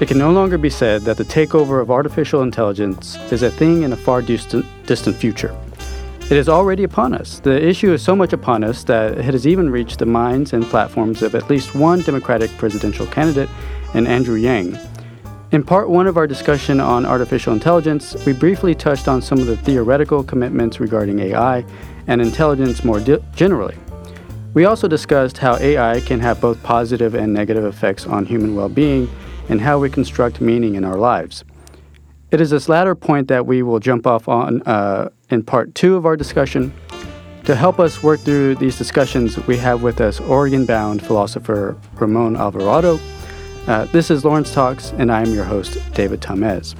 It can no longer be said that the takeover of artificial intelligence is a thing in a far distant, distant future. It is already upon us. The issue is so much upon us that it has even reached the minds and platforms of at least one Democratic presidential candidate, and Andrew Yang. In part one of our discussion on artificial intelligence, we briefly touched on some of the theoretical commitments regarding AI and intelligence more di- generally. We also discussed how AI can have both positive and negative effects on human well being and how we construct meaning in our lives. It is this latter point that we will jump off on uh, in part two of our discussion. To help us work through these discussions, we have with us Oregon bound philosopher Ramon Alvarado. Uh, this is Lawrence Talks, and I am your host, David Tamez.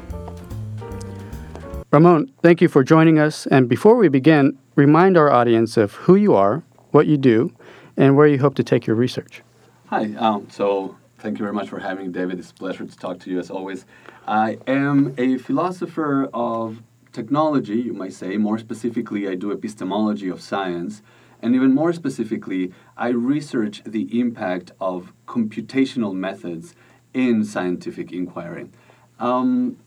Ramon, thank you for joining us. And before we begin, remind our audience of who you are, what you do, and where you hope to take your research. Hi. Um, so, thank you very much for having me, David. It's a pleasure to talk to you as always. I am a philosopher of technology, you might say. More specifically, I do epistemology of science. And even more specifically, I research the impact of computational methods in scientific inquiry. Um,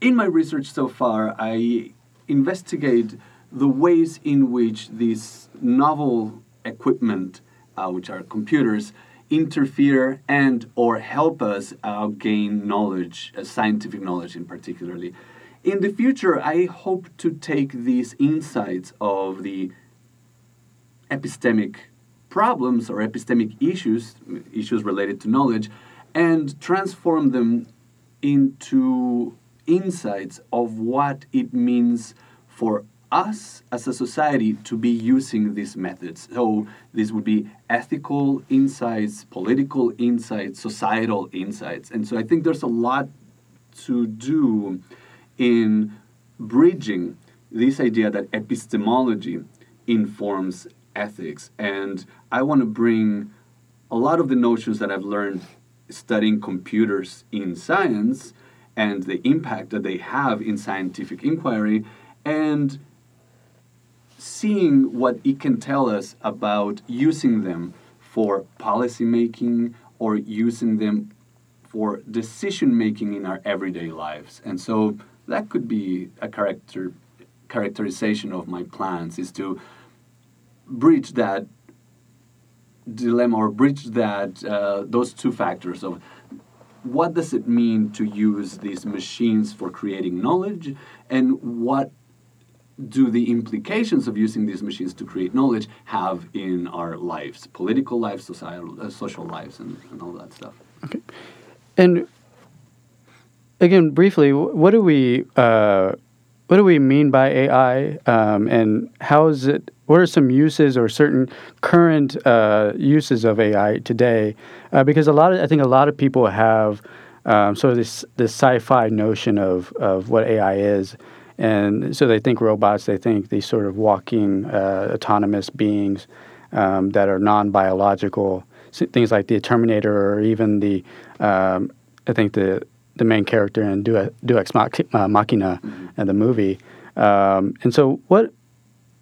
in my research so far, I investigate the ways in which these novel equipment, uh, which are computers, interfere and or help us uh, gain knowledge, uh, scientific knowledge in particularly. In the future, I hope to take these insights of the epistemic problems or epistemic issues, issues related to knowledge, and transform them into insights of what it means for us as a society to be using these methods. So this would be ethical insights, political insights, societal insights. And so I think there's a lot to do in bridging this idea that epistemology informs ethics. And I want to bring a lot of the notions that I've learned studying computers in science and the impact that they have in scientific inquiry and seeing what it can tell us about using them for policy making or using them for decision making in our everyday lives. And so that could be a character characterization of my plans is to bridge that dilemma or bridge that uh, those two factors of what does it mean to use these machines for creating knowledge and what do the implications of using these machines to create knowledge have in our lives, political lives, societal, uh, social lives, and, and all that stuff. Okay. And again, briefly, what do we uh, what do we mean by AI, um, and how is it? What are some uses or certain current uh, uses of AI today? Uh, because a lot of I think a lot of people have um, sort of this this sci-fi notion of of what AI is. And so they think robots, they think these sort of walking uh, autonomous beings um, that are non biological, things like the Terminator or even the, um, I think the, the main character in Deus, Deus uh, Machina mm-hmm. in the movie. Um, and so, what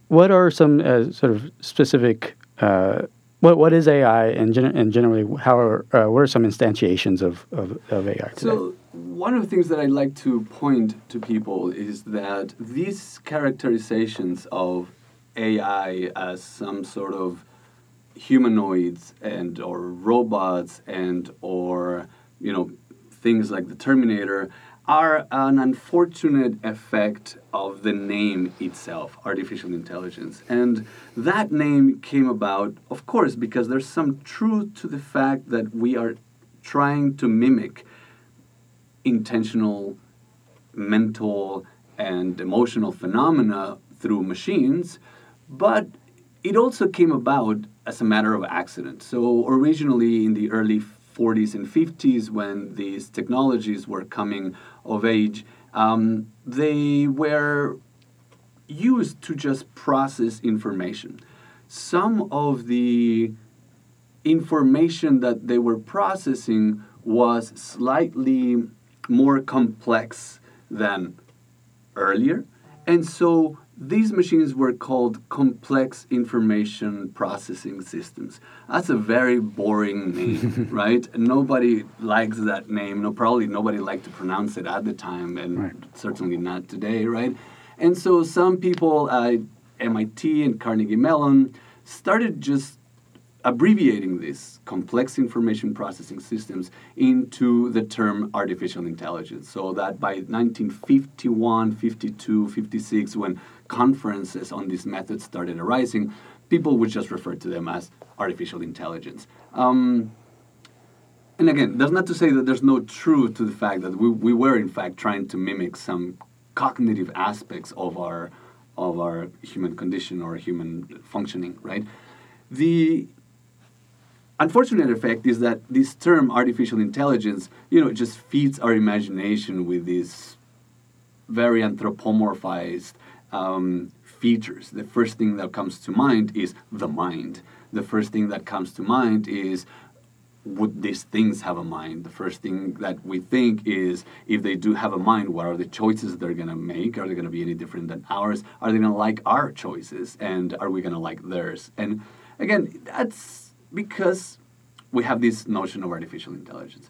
what are some uh, sort of specific uh, what what is AI and, gen- and generally how are uh, what are some instantiations of, of, of AI today? So one of the things that I like to point to people is that these characterizations of AI as some sort of humanoids and or robots and or you know things like the Terminator are an unfortunate effect of the name itself, artificial intelligence. And that name came about, of course, because there's some truth to the fact that we are trying to mimic intentional mental and emotional phenomena through machines, but it also came about as a matter of accident. So, originally in the early 40s and 50s, when these technologies were coming of age, um, they were used to just process information. Some of the information that they were processing was slightly more complex than earlier. And so these machines were called complex information processing systems. That's a very boring name, right? Nobody likes that name. No, probably nobody liked to pronounce it at the time, and Right. certainly not today, right? And so some people at MIT and Carnegie Mellon started just abbreviating these complex information processing systems into the term artificial intelligence. So that by 1951, 52, 56, when conferences on these methods started arising, people would just refer to them as artificial intelligence. Um, and again, that's not to say that there's no truth to the fact that we, we were in fact trying to mimic some cognitive aspects of our of our human condition or human functioning, right? The unfortunate effect is that this term artificial intelligence, you know, just feeds our imagination with these very anthropomorphized um, features. The first thing that comes to mind is the mind. The first thing that comes to mind is would these things have a mind? The first thing that we think is if they do have a mind, what are the choices they're going to make? Are they going to be any different than ours? Are they going to like our choices? And are we going to like theirs? And again, that's because we have this notion of artificial intelligence.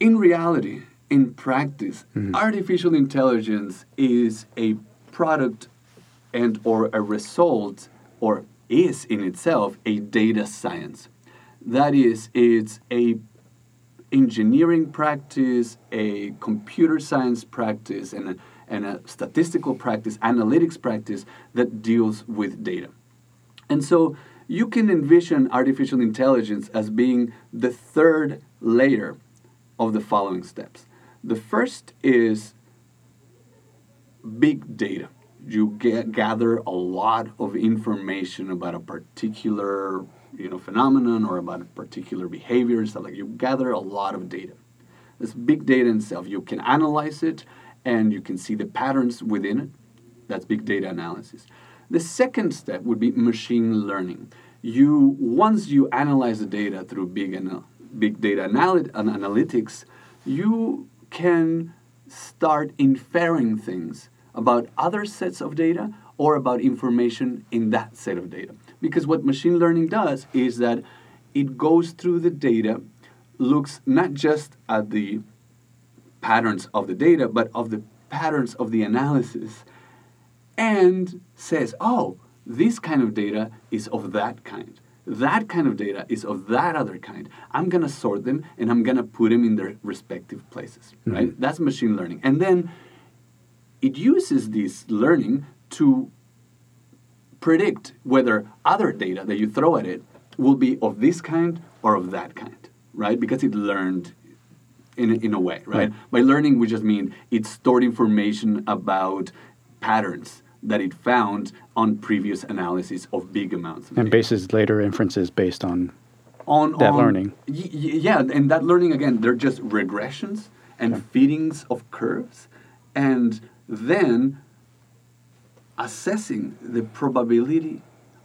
In reality, in practice, mm-hmm. artificial intelligence is a product and or a result or is in itself a data science. That is, it's a engineering practice, a computer science practice, and a, and a statistical practice, analytics practice that deals with data. And so you can envision artificial intelligence as being the third layer of the following steps. The first is big data. You get, gather a lot of information about a particular you know, phenomenon or about a particular behavior. So like you gather a lot of data. This big data itself, you can analyze it and you can see the patterns within it. That's big data analysis. The second step would be machine learning. You once you analyze the data through big anal- big data anal- analytics, you can start inferring things about other sets of data or about information in that set of data. Because what machine learning does is that it goes through the data, looks not just at the patterns of the data, but of the patterns of the analysis, and says, oh, this kind of data is of that kind. That kind of data is of that other kind. I'm going to sort them and I'm going to put them in their respective places, mm-hmm. right? That's machine learning. And then it uses this learning to predict whether other data that you throw at it will be of this kind or of that kind, right? Because it learned in a, in a way, right? Right. By learning, we just mean it stored information about patterns that it found on previous analysis of big amounts of and data bases later inferences based on on that on- learning. Y- yeah, and that learning again, they're just regressions and feedings of curves, and then assessing the probability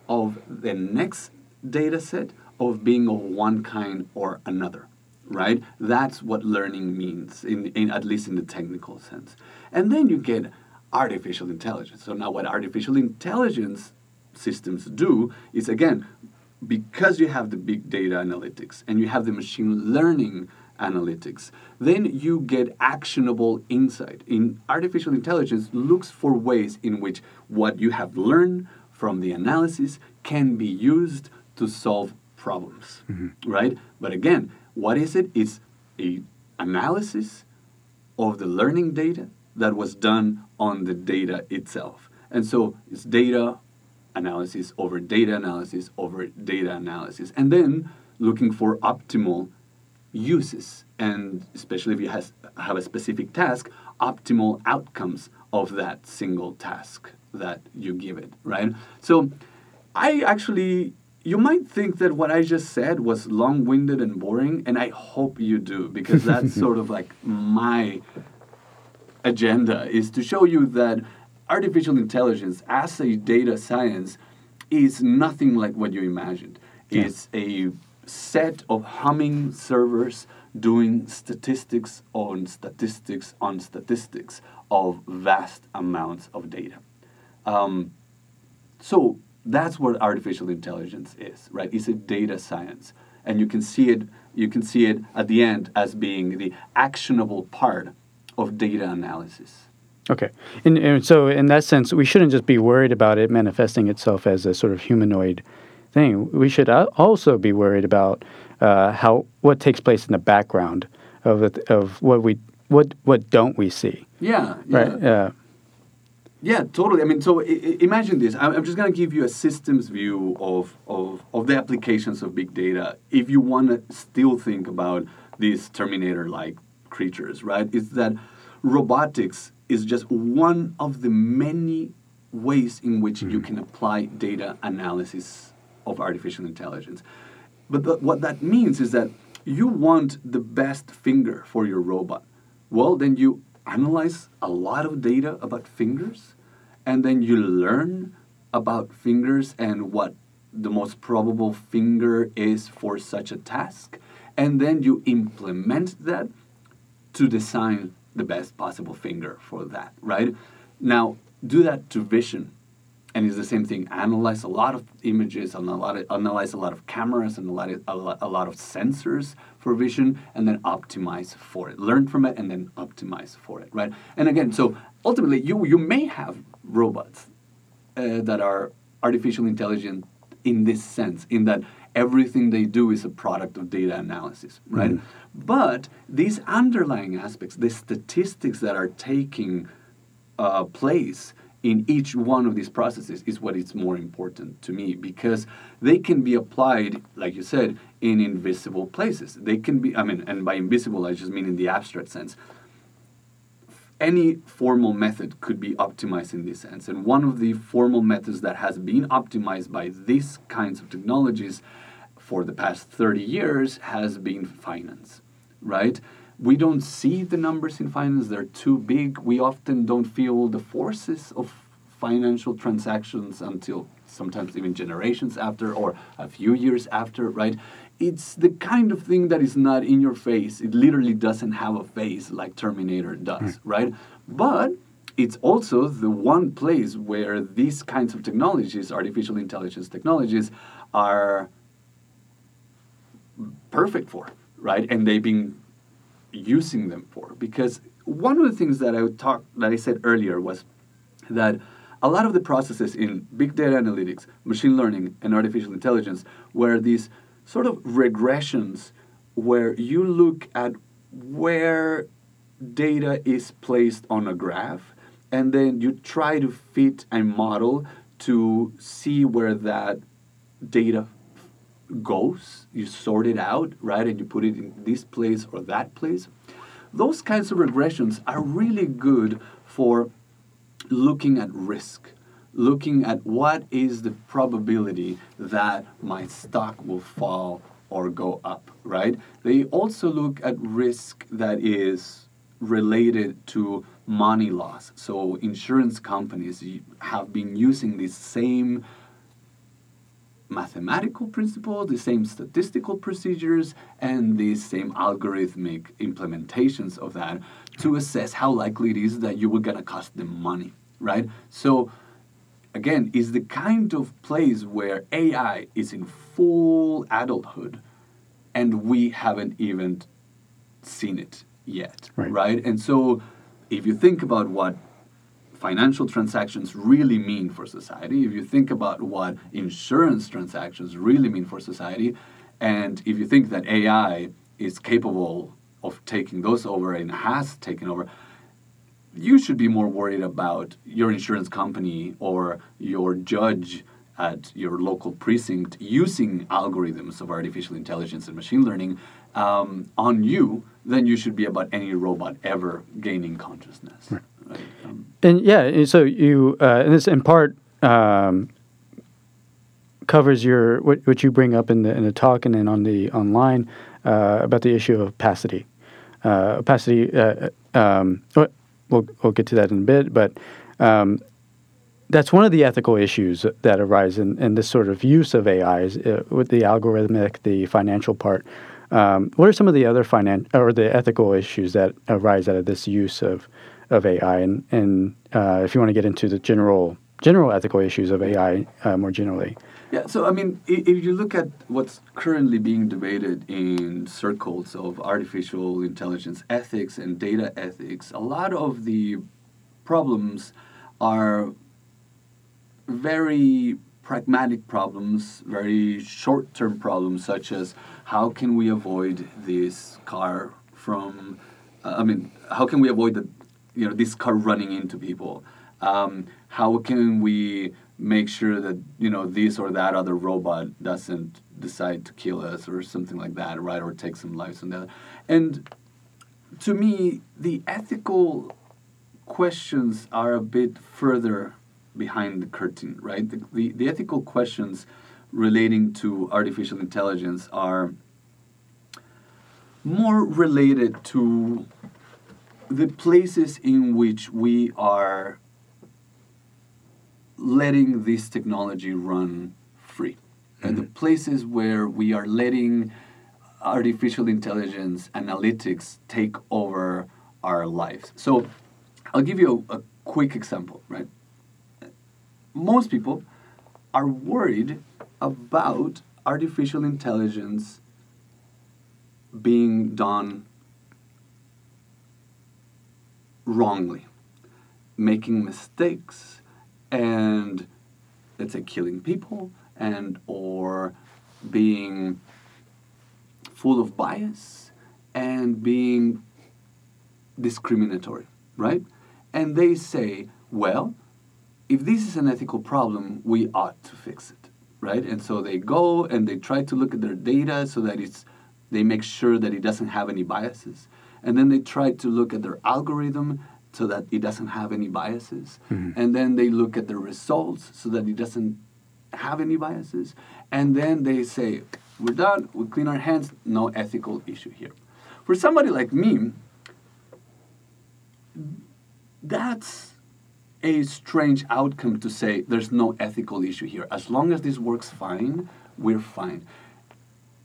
of the next data set of being of one kind or another. Right? That's what learning means, in, in at least in the technical sense. And then you get artificial intelligence. So now, what artificial intelligence systems do is again because you have the big data analytics and you have the machine learning analytics then you get actionable insight. In artificial intelligence looks for ways in which what you have learned from the analysis can be used to solve problems mm-hmm. right? But again what is it? It's a analysis of the learning data that was done on the data itself. And so it's data analysis over data analysis over data analysis. And then looking for optimal uses, and especially if you has, have a specific task, optimal outcomes of that single task that you give it, right? So I actually, you might think that what I just said was long winded and boring, and I hope you do, because that's sort of like my agenda is to show you that artificial intelligence as a data science is nothing like what you imagined. Yeah. It's a set of humming servers doing statistics on statistics on statistics of vast amounts of data. Um, so that's what artificial intelligence is, right? It's a data science, and you can see it. You can see it at the end as being the actionable part of data analysis. Okay, and, and so in that sense, we shouldn't just be worried about it manifesting itself as a sort of humanoid thing. We should also be worried about uh, how what takes place in the background of of what we what what don't we see? Yeah, yeah. right. Yeah. Yeah, totally. I mean, so I- imagine this. I'm just going to give you a systems view of, of, of the applications of big data. If you want to still think about these Terminator like creatures, right? Is that robotics is just one of the many ways in which mm-hmm. you can apply data analysis of artificial intelligence. But what that means is that you want the best finger for your robot. Well, then you analyze a lot of data about fingers, and then you learn about fingers and what the most probable finger is for such a task, and then you implement that to design the best possible finger for that, right? Now, do that to vision and it's the same thing. Analyze a lot of images, and a lot of, analyze a lot of cameras, and a lot of, a, lot, of sensors for vision, and then optimize for it. Learn from it, and then optimize for it, right? And again, so ultimately, you you may have robots uh, that are artificial intelligent in this sense, in that everything they do is a product of data analysis, right? Mm. But these underlying aspects, the statistics that are taking uh, place in each one of these processes is what is more important to me because they can be applied, like you said, in invisible places. They can be, I mean, and by invisible, I just mean in the abstract sense. Any formal method could be optimized in this sense. And one of the formal methods that has been optimized by these kinds of technologies for the past 30 years has been finance, right? we don't see the numbers in finance, they're too big. We often don't feel the forces of financial transactions until sometimes even generations after or a few years after, right? It's the kind of thing that is not in your face. It literally doesn't have a face like Terminator does, mm. right? But it's also the one place where these kinds of technologies, artificial intelligence technologies, are perfect for, right? And they've been using them for because one of the things that I talked that I said earlier was that a lot of the processes in big data analytics, machine learning, and artificial intelligence were these sort of regressions where you look at where data is placed on a graph and then you try to fit a model to see where that data goes, you sort it out, right, and you put it in this place or that place. Those kinds of regressions are really good for looking at risk, looking at what is the probability that my stock will fall or go up, right? They also look at risk that is related to money loss. So insurance companies have been using this same mathematical principles, the same statistical procedures, and the same algorithmic implementations of that to assess how likely it is that you were to cost them money, right? So, again, is the kind of place where AI is in full adulthood and we haven't even seen it yet, right? right? And so, if you think about what financial transactions really mean for society, if you think about what insurance transactions really mean for society, and if you think that AI is capable of taking those over and has taken over, you should be more worried about your insurance company or your judge at your local precinct using algorithms of artificial intelligence and machine learning um, on you than you should be about any robot ever gaining consciousness. Right. Right? Um, and yeah, so you uh, and this in part um, covers your what, what you bring up in the in the talk and then on the online uh, about the issue of opacity. Uh, opacity. Uh, um, we'll we'll get to that in a bit, but um, that's one of the ethical issues that arise in, in this sort of use of AI uh, with the algorithmic, the financial part. Um, what are some of the other finan- or the ethical issues that arise out of this use of of AI, and and uh, if you want to get into the general general ethical issues of AI uh, more generally. Yeah, so I mean, if you look at what's currently being debated in circles of artificial intelligence ethics and data ethics, a lot of the problems are very pragmatic problems, very short term problems, such as how can we avoid this car from, uh, I mean, how can we avoid the, you know, this car running into people? Um, how can we make sure that you know this or that other robot doesn't decide to kill us or something like that, right? Or take some lives on that. And to me, the ethical questions are a bit further behind the curtain, right? The, the, the ethical questions relating to artificial intelligence are more related to the places in which we are letting this technology run free. And the mm-hmm. places where we are letting artificial intelligence analytics take over our lives. So I'll give you a, a quick example, right? Most people are worried about artificial intelligence being done wrongly, making mistakes, and let's say killing people, and or being full of bias and being discriminatory, right? And they say, well, if this is an ethical problem, we ought to fix it, right? And so they go and they try to look at their data so that it's they make sure that it doesn't have any biases. And then they try to look at their algorithm so that it doesn't have any biases. Mm-hmm. And then they look at the results so that it doesn't have any biases. And then they say, we're done, we clean our hands, no ethical issue here. For somebody like me, that's a strange outcome to say there's no ethical issue here. As long as this works fine, we're fine.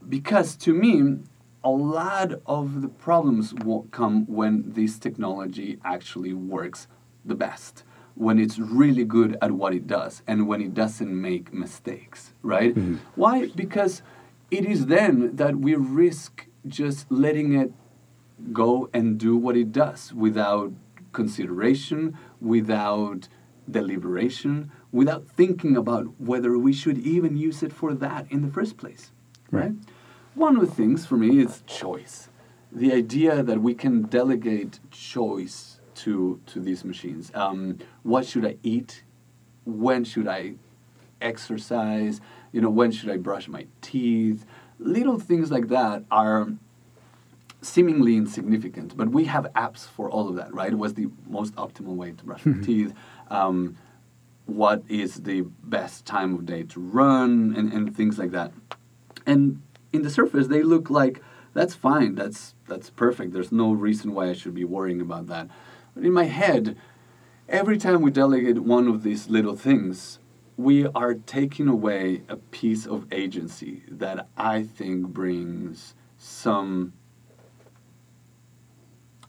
Because to me, a lot of the problems will come when this technology actually works the best, when it's really good at what it does, and when it doesn't make mistakes, right? Mm-hmm. Why? Because it is then that we risk just letting it go and do what it does without consideration, without deliberation, without thinking about whether we should even use it for that in the first place. Right? One of the things for me is choice. The idea that we can delegate choice to to these machines. Um, what should I eat? When should I exercise? You know, when should I brush my teeth? Little things like that are seemingly insignificant, but we have apps for all of that, right? What's the most optimal way to brush your teeth? Um, what is the best time of day to run? And, and things like that. And in the surface, they look like that's fine, that's, that's perfect. There's no reason why I should be worrying about that. But in my head, every time we delegate one of these little things, we are taking away a piece of agency that I think brings some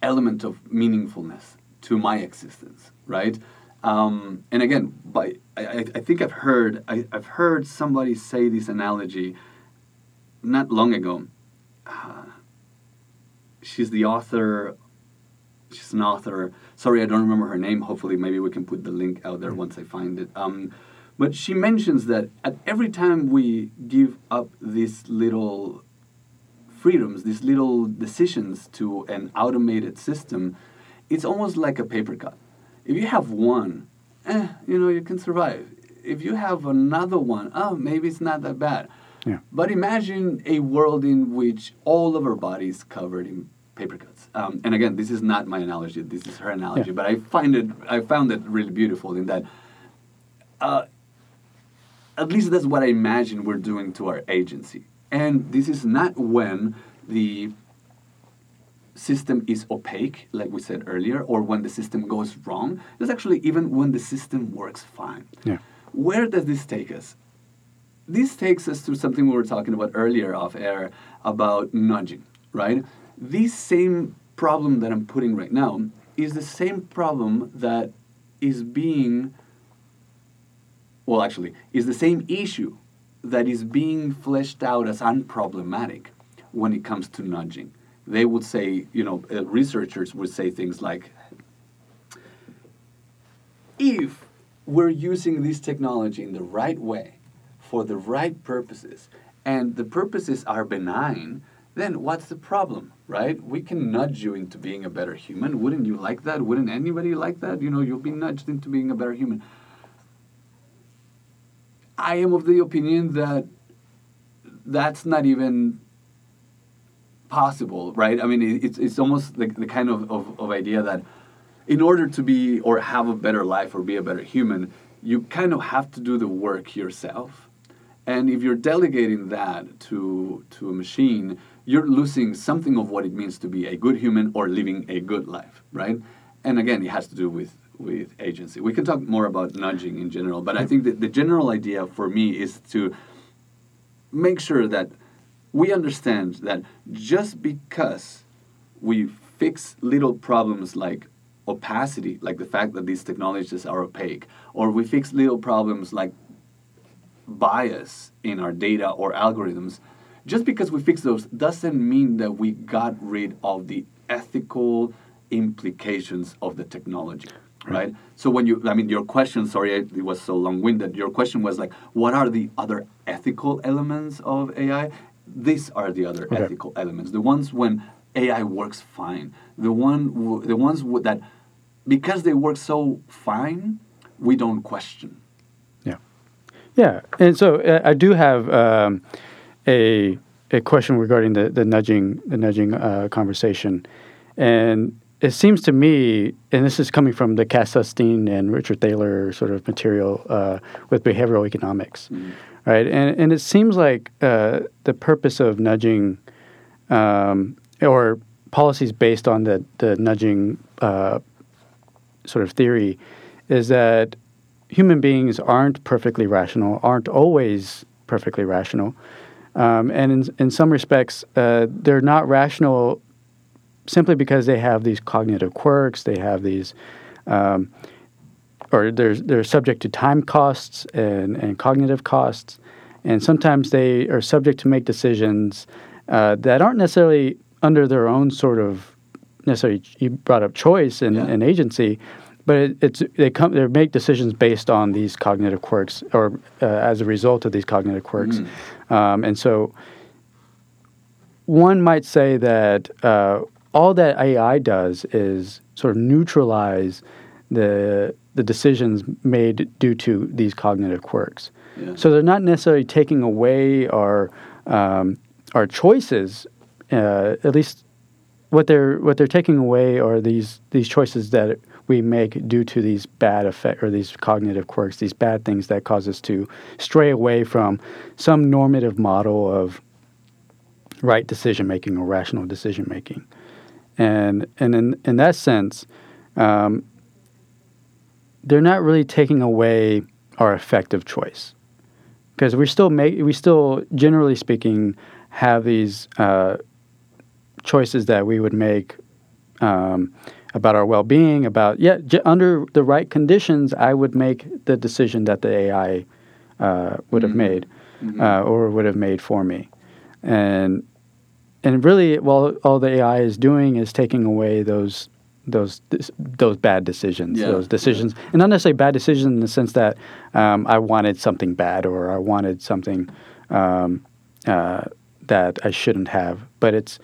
element of meaningfulness to my existence, right? Um, and again, by I, I think I've heard I, I've heard somebody say this analogy not long ago. Uh, she's the author. She's an author. Sorry, I don't remember her name. Hopefully, maybe we can put the link out there once I find it. Um, but she mentions that at every time we give up these little freedoms, these little decisions to an automated system, it's almost like a paper cut. If you have one, eh, you know, you can survive. If you have another one, oh, maybe it's not that bad. Yeah. But imagine a world in which all of our bodies covered in paper cuts. Um, and again, this is not my analogy. This is her analogy. Yeah. But I find it, I found it really beautiful in that. Uh, at least that's what I imagine we're doing to our agency. And this is not when the system is opaque, like we said earlier, or when the system goes wrong. It's actually even when the system works fine. Yeah. Where does this take us? This takes us to something we were talking about earlier off air about nudging, right? This same problem that I'm putting right now is the same problem that is being well, actually, is the same issue that is being fleshed out as unproblematic when it comes to nudging. They would say, you know, uh, researchers would say things like, if we're using this technology in the right way, for the right purposes, and the purposes are benign, then what's the problem, right? We can nudge you into being a better human. Wouldn't you like that? Wouldn't anybody like that? You know, you'll be nudged into being a better human. I am of the opinion that that's not even possible, right? I mean, it's, it's almost the, the kind of, of, of idea that in order to be or have a better life or be a better human, you kind of have to do the work yourself. And if you're delegating that to, to a machine, you're losing something of what it means to be a good human or living a good life, right? And again, it has to do with with agency. We can talk more about nudging in general, but I think that the general idea for me is to make sure that we understand that just because we fix little problems like opacity, like the fact that these technologies are opaque, or we fix little problems like bias in our data or algorithms, just because we fix those doesn't mean that we got rid of the ethical implications of the technology right? So when you, I mean, your question, sorry, it was so long-winded. Your question was like, what are the other ethical elements of AI? These are the other okay. ethical elements. The ones when AI works fine. The one, the ones that, because they work so fine, we don't question. Yeah, and so uh, I do have um, a a question regarding the the nudging the nudging uh, conversation, and it seems to me, and this is coming from the Cass Sunstein and Richard Thaler sort of material uh, with behavioral economics, mm-hmm. right? And and it seems like uh, the purpose of nudging, um, or policies based on the the nudging uh, sort of theory, is that human beings aren't perfectly rational, aren't always perfectly rational. Um, and in, in some respects, uh, they're not rational simply because they have these cognitive quirks, they have these, um, or they're, they're subject to time costs and, and cognitive costs. And sometimes they are subject to make decisions uh, that aren't necessarily under their own sort of necessarily you brought up choice and, yeah. and agency, but it, it's they come they make decisions based on these cognitive quirks or uh, as a result of these cognitive quirks, mm. um, and so one might say that uh, all that AI does is sort of neutralize the the decisions made due to these cognitive quirks. Yeah. So they're not necessarily taking away our um, our choices. Uh, at least what they're what they're taking away are these these choices that we make due to these bad effect or these cognitive quirks, these bad things that cause us to stray away from some normative model of right decision making or rational decision making and and in in that sense, um, they're not really taking away our effective choice. Because we still make we still generally speaking have these uh, choices that we would make um, about our well-being about yeah j- under the right conditions I would make the decision that the AI uh, would mm-hmm. have made mm-hmm. uh, or would have made for me and and really, well, all the AI is doing is taking away those those those bad decisions, yeah. those decisions, yeah. and not necessarily bad decisions in the sense that um, I wanted something bad or I wanted something um, uh, that I shouldn't have, but it's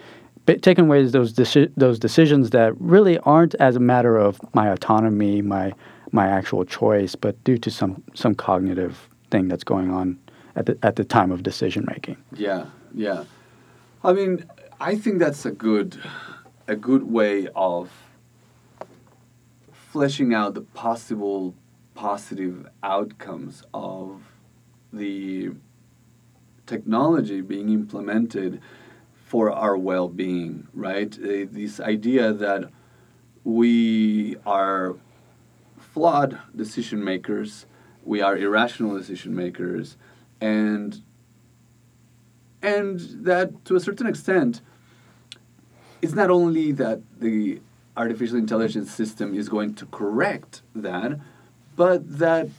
taking away those deci- those decisions that really aren't as a matter of my autonomy, my my actual choice, but due to some some cognitive thing that's going on at the at the time of decision making. Yeah, yeah. I mean, I think that's a good a good way of fleshing out the possible positive outcomes of the technology being implemented for our well-being, right? Uh, this idea that we are flawed decision makers, we are irrational decision makers, and and that to a certain extent it's not only that the artificial intelligence system is going to correct that but that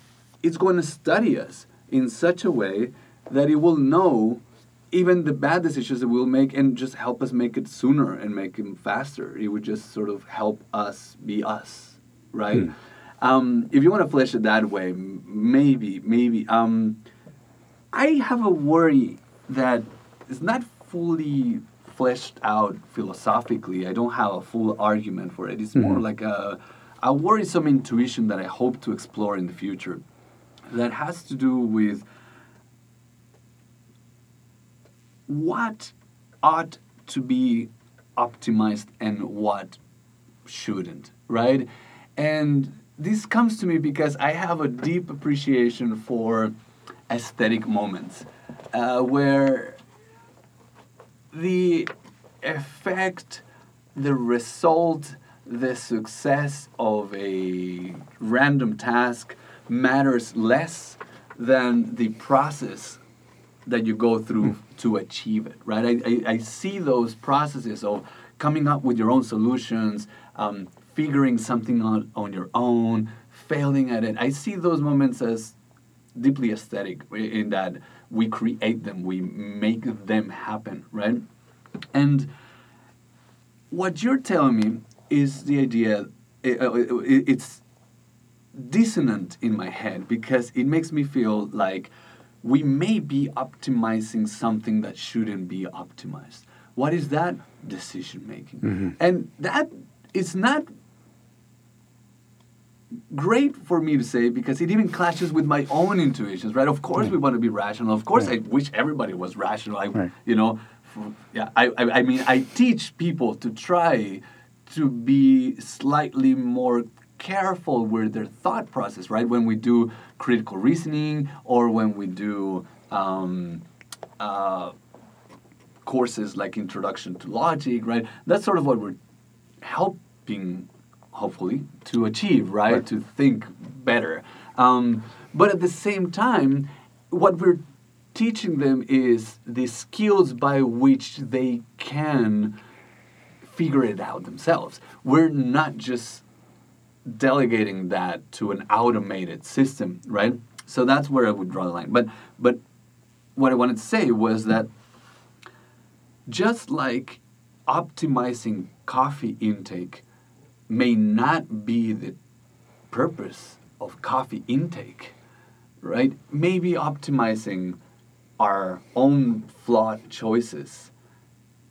it's going to study us in such a way that it will know even the bad decisions that we'll make and just help us make it sooner and make them faster. It would just sort of help us be us, right? Hmm. Um, if you want to flesh it that way, maybe, maybe. Um, I have a worry that is not fully fleshed out philosophically. I don't have a full argument for it. It's more Mhm. like a, a worrisome intuition that I hope to explore in the future that has to do with what ought to be optimized and what shouldn't, right? And this comes to me because I have a deep appreciation for aesthetic moments uh, where the effect, the result, the success of a random task matters less than the process that you go through to achieve it, right? I, I, I see those processes of coming up with your own solutions, um, figuring something out on your own, failing at it. I see those moments as deeply aesthetic in that we create them, we make them happen, right? And what you're telling me is the idea, it, it, it's dissonant in my head because it makes me feel like we may be optimizing something that shouldn't be optimized. What is that? Decision making. Mhm. And that is not great for me to say because it even clashes with my own intuitions, right? Of course, we want to be rational. Of course, I wish everybody was rational. I, Right. you know, f- yeah. I, I, I mean, I teach people to try to be slightly more careful with their thought process, right? When we do critical reasoning or when we do um, uh, courses like Introduction to Logic, right? That's sort of what we're helping, hopefully, to achieve, right? Right. To think better. Um, but at the same time, what we're teaching them is the skills by which they can figure it out themselves. We're not just delegating that to an automated system, right? So that's where I would draw the line. But but what I wanted to say was that just like optimizing coffee intake may not be the purpose of coffee intake, right? Maybe optimizing our own flawed choices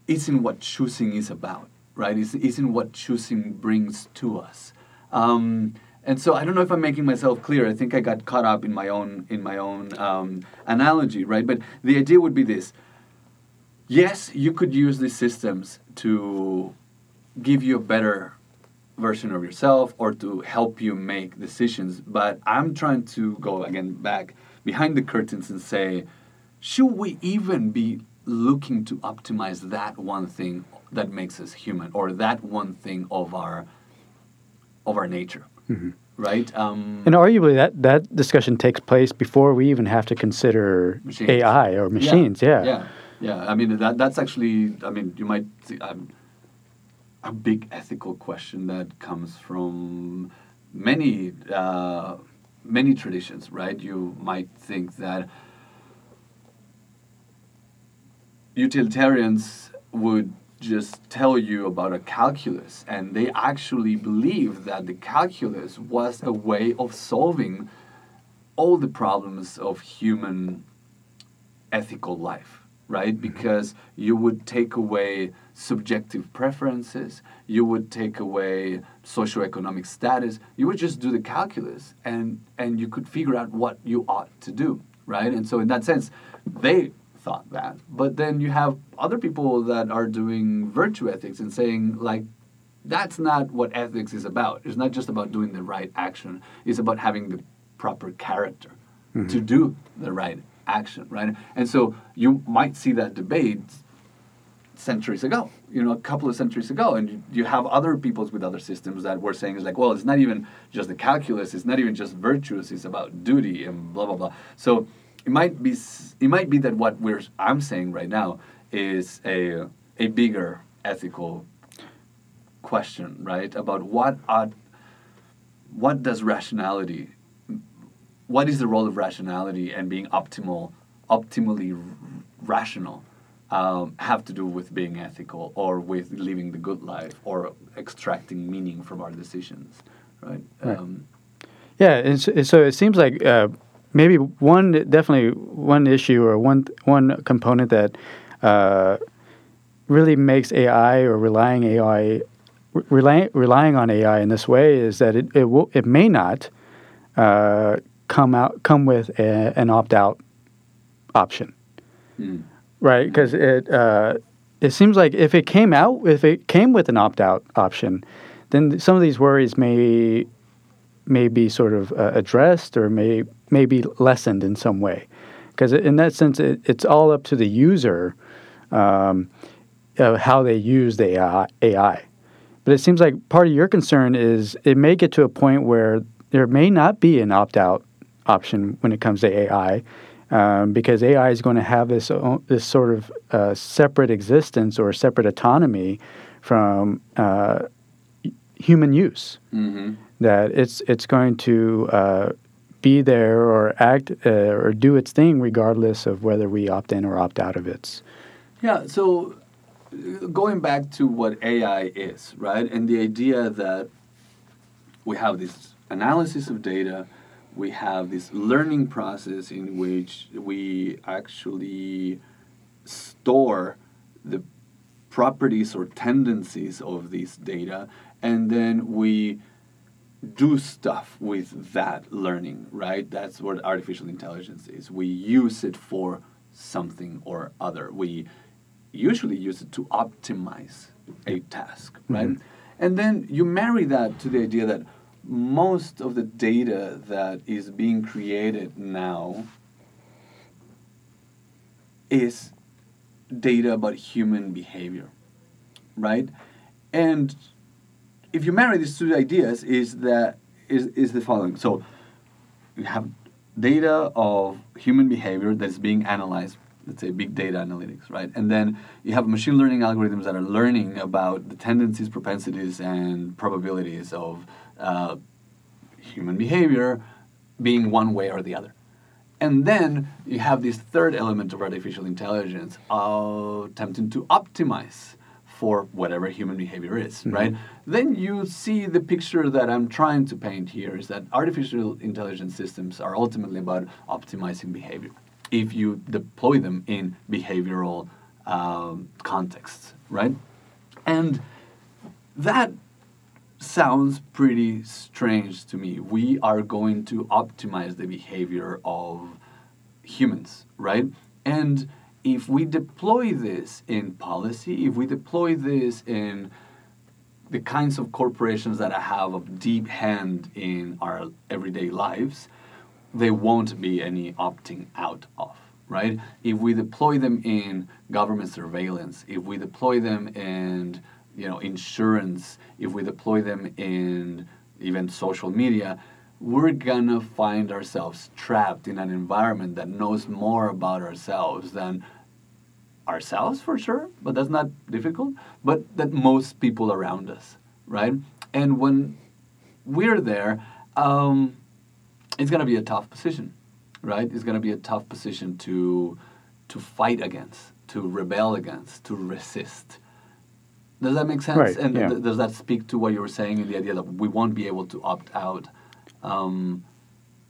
isn't what choosing is about, right? Is isn't what choosing brings to us. Um, and so I don't know if I'm making myself clear. I think I got caught up in my own in my own um, analogy, right? But the idea would be this: yes, you could use these systems to give you a better version of yourself or to help you make decisions. But I'm trying to go again back behind the curtains and say, should we even be looking to optimize that one thing that makes us human or that one thing of our of our nature? Right? Um, And arguably, that, that discussion takes place before we even have to consider Machines. AI or machines. Yeah. Yeah. Yeah. I mean, that, that's actually, I mean, you might see um, a big ethical question that comes from many, uh, many traditions, right? You might think that utilitarians would just tell you about a calculus, and they actually believe that the calculus was a way of solving all the problems of human ethical life, right? Mm-hmm. Because you would take away subjective preferences, you would take away socioeconomic status, you would just do the calculus and and you could figure out what you ought to do, right? And so in that sense, they thought that. But then you have other people that are doing virtue ethics and saying like that's not what ethics is about. It's not just about doing the right action. It's about having the proper character mm-hmm. to do the right action, right? And so you might see that debate centuries ago, you know, a couple of centuries ago, and you, you have other peoples with other systems that were saying it's like, well, it's not even just the calculus, it's not even just virtues, it's about duty and blah blah blah. So it might be it might be that what we're I'm saying right now is a a bigger ethical question, right? About what ought, what does rationality what is the role of rationality and being optimal, optimally r- rational, um, have to do with being ethical or with living the good life or extracting meaning from our decisions, right? Right. Um, Yeah, and so, and so it seems like uh, maybe one definitely one issue or one one component that uh, really makes AI or relying AI relying relying on AI in this way is that it it, will, it may not uh, come out come with a, an opt out option, mm, right? Because it uh, it seems like if it came out if it came with an opt out option, then some of these worries may may be sort of uh, addressed or may may be lessened in some way. Because in that sense, it, it's all up to the user um, uh, how they use the AI, AI. But it seems like part of your concern is it may get to a point where there may not be an opt out option when it comes to AI. Um, because AI is going to have this this sort of uh, separate existence or separate autonomy from uh, human use hmm that it's it's going to uh, be there or act uh, or do its thing regardless of whether we opt in or opt out of its. Yeah, so uh, going back to what AI is, right? And the idea that we have this analysis of data, we have this learning process in which we actually store the properties or tendencies of this data, and then we do stuff with that learning, right? That's what artificial intelligence is. We use it for something or other. We usually use it to optimize a task, right? Mhm. And then you marry that to the idea that most of the data that is being created now is data about human behavior, right? And if you marry these two ideas, is that is, is the following. So you have data of human behavior that's being analyzed, let's say big data analytics, right? And then you have machine learning algorithms that are learning about the tendencies, propensities, and probabilities of uh, human behavior being one way or the other. And then you have this third element of artificial intelligence uh, attempting to optimize for whatever human behavior is, right? Then you see the picture that I'm trying to paint here is that artificial intelligence systems are ultimately about optimizing behavior if you deploy them in behavioral um, contexts, right? And that sounds pretty strange to me. We are going to optimize the behavior of humans, right? And if we deploy this in policy, if we deploy this in the kinds of corporations that have a deep hand in our everyday lives, there won't be any opting out of, right? If we deploy them in government surveillance, if we deploy them in you know insurance, if we deploy them in even social media, we're gonna find ourselves trapped in an environment that knows more about ourselves than ourselves for sure, but that's not difficult, but that most people around us, right? And when we're there, um, it's gonna be a tough position, right? It's gonna be a tough position to to fight against, to rebel against, to resist. Does that make sense? Right, and yeah. th- does that speak to what you were saying in the idea that we won't be able to opt out? Um,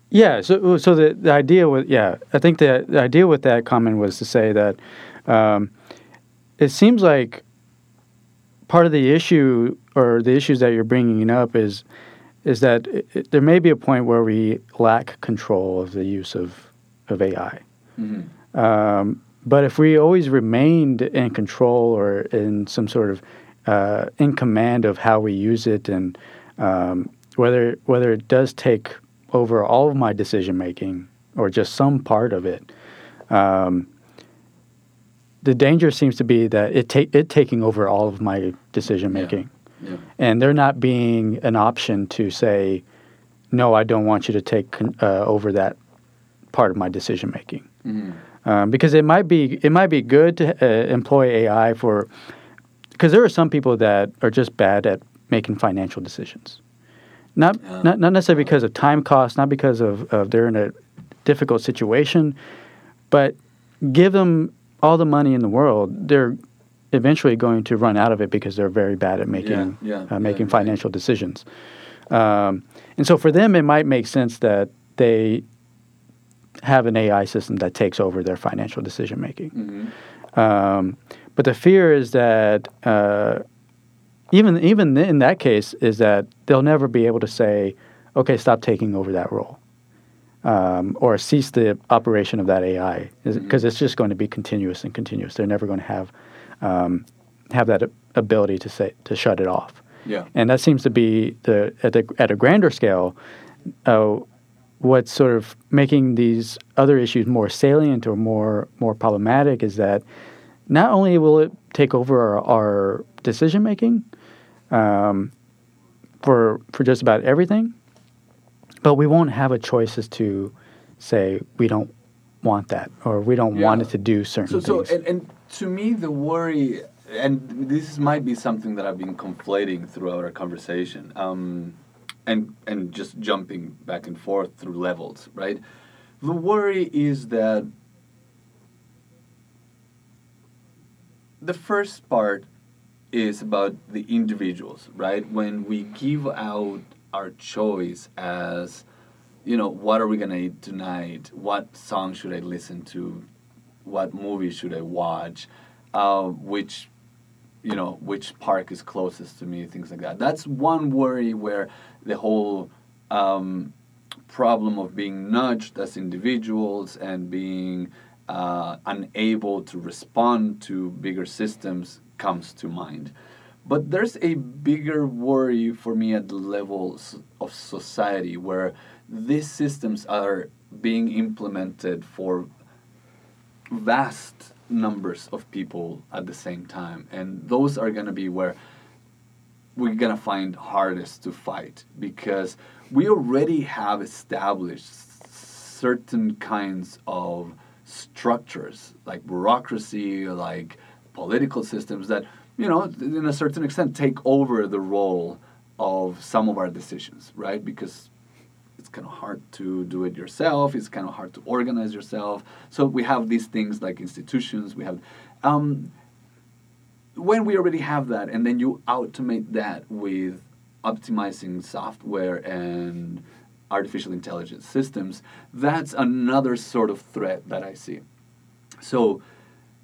Yeah. So so the, the idea with yeah, I think the, the idea with that comment was to say that um, it seems like part of the issue or the issues that you're bringing up is is that it, there may be a point where we lack control of the use of of AI. mhm. Um, but if we always remained in control or in some sort of uh, in command of how we use it, and um, whether whether it does take over all of my decision making or just some part of it, um, the danger seems to be that it take it taking over all of my decision making, Yeah. and there not being an option to say, no, I don't want you to take uh, over that part of my decision making Mhm. um, because it might be it might be good to uh, employ AI for because there are some people that are just bad at making financial decisions, Not, Yeah. not not necessarily because of time cost, not because of, of they're in a difficult situation, but give them all the money in the world, they're eventually going to run out of it because they're very bad at making yeah, uh, making yeah, yeah. financial decisions. Um, and so for them, it might make sense that they have an AI system that takes over their financial decision making. Mm-hmm. Um, but the fear is that uh, even even in that case is that they'll never be able to say, okay, stop taking over that role, um, or cease the operation of that AI, because it's just going to be continuous and continuous. They're never going to have um, have that ability to say to shut it off. Yeah. And that seems to be the at the at a grander scale, uh, what's sort of making these other issues more salient or more more problematic is that not only will it take over our, our decision making um, for for just about everything, but we won't have a choice as to say we don't want that or we don't want it to do certain So, so things. and, and to me, the worry, and this might be something that I've been conflating throughout our conversation, um, and and just jumping back and forth through levels, right? The worry is that the first part is about the individuals, right? When we give out our choice as, you know, what are we gonna eat tonight? What song should I listen to? What movie should I watch? Uh, which, you know, which park is closest to me? Things like that. That's one worry where the whole um, problem of being nudged as individuals and being uh, unable to respond to bigger systems comes to mind. But there's a bigger worry for me at the levels of society where these systems are being implemented for vast numbers of people at the same time. And those are going to be where we're gonna find hardest to fight because we already have established certain kinds of structures like bureaucracy like political systems that you know in a certain extent take over the role of some of our decisions right? Because it's kind of hard to do it yourself. It's kind of hard to organize yourself. So we have these things like institutions. We have um, when we already have that and then you automate that with optimizing software and artificial intelligence systems that's another sort of threat that i see. So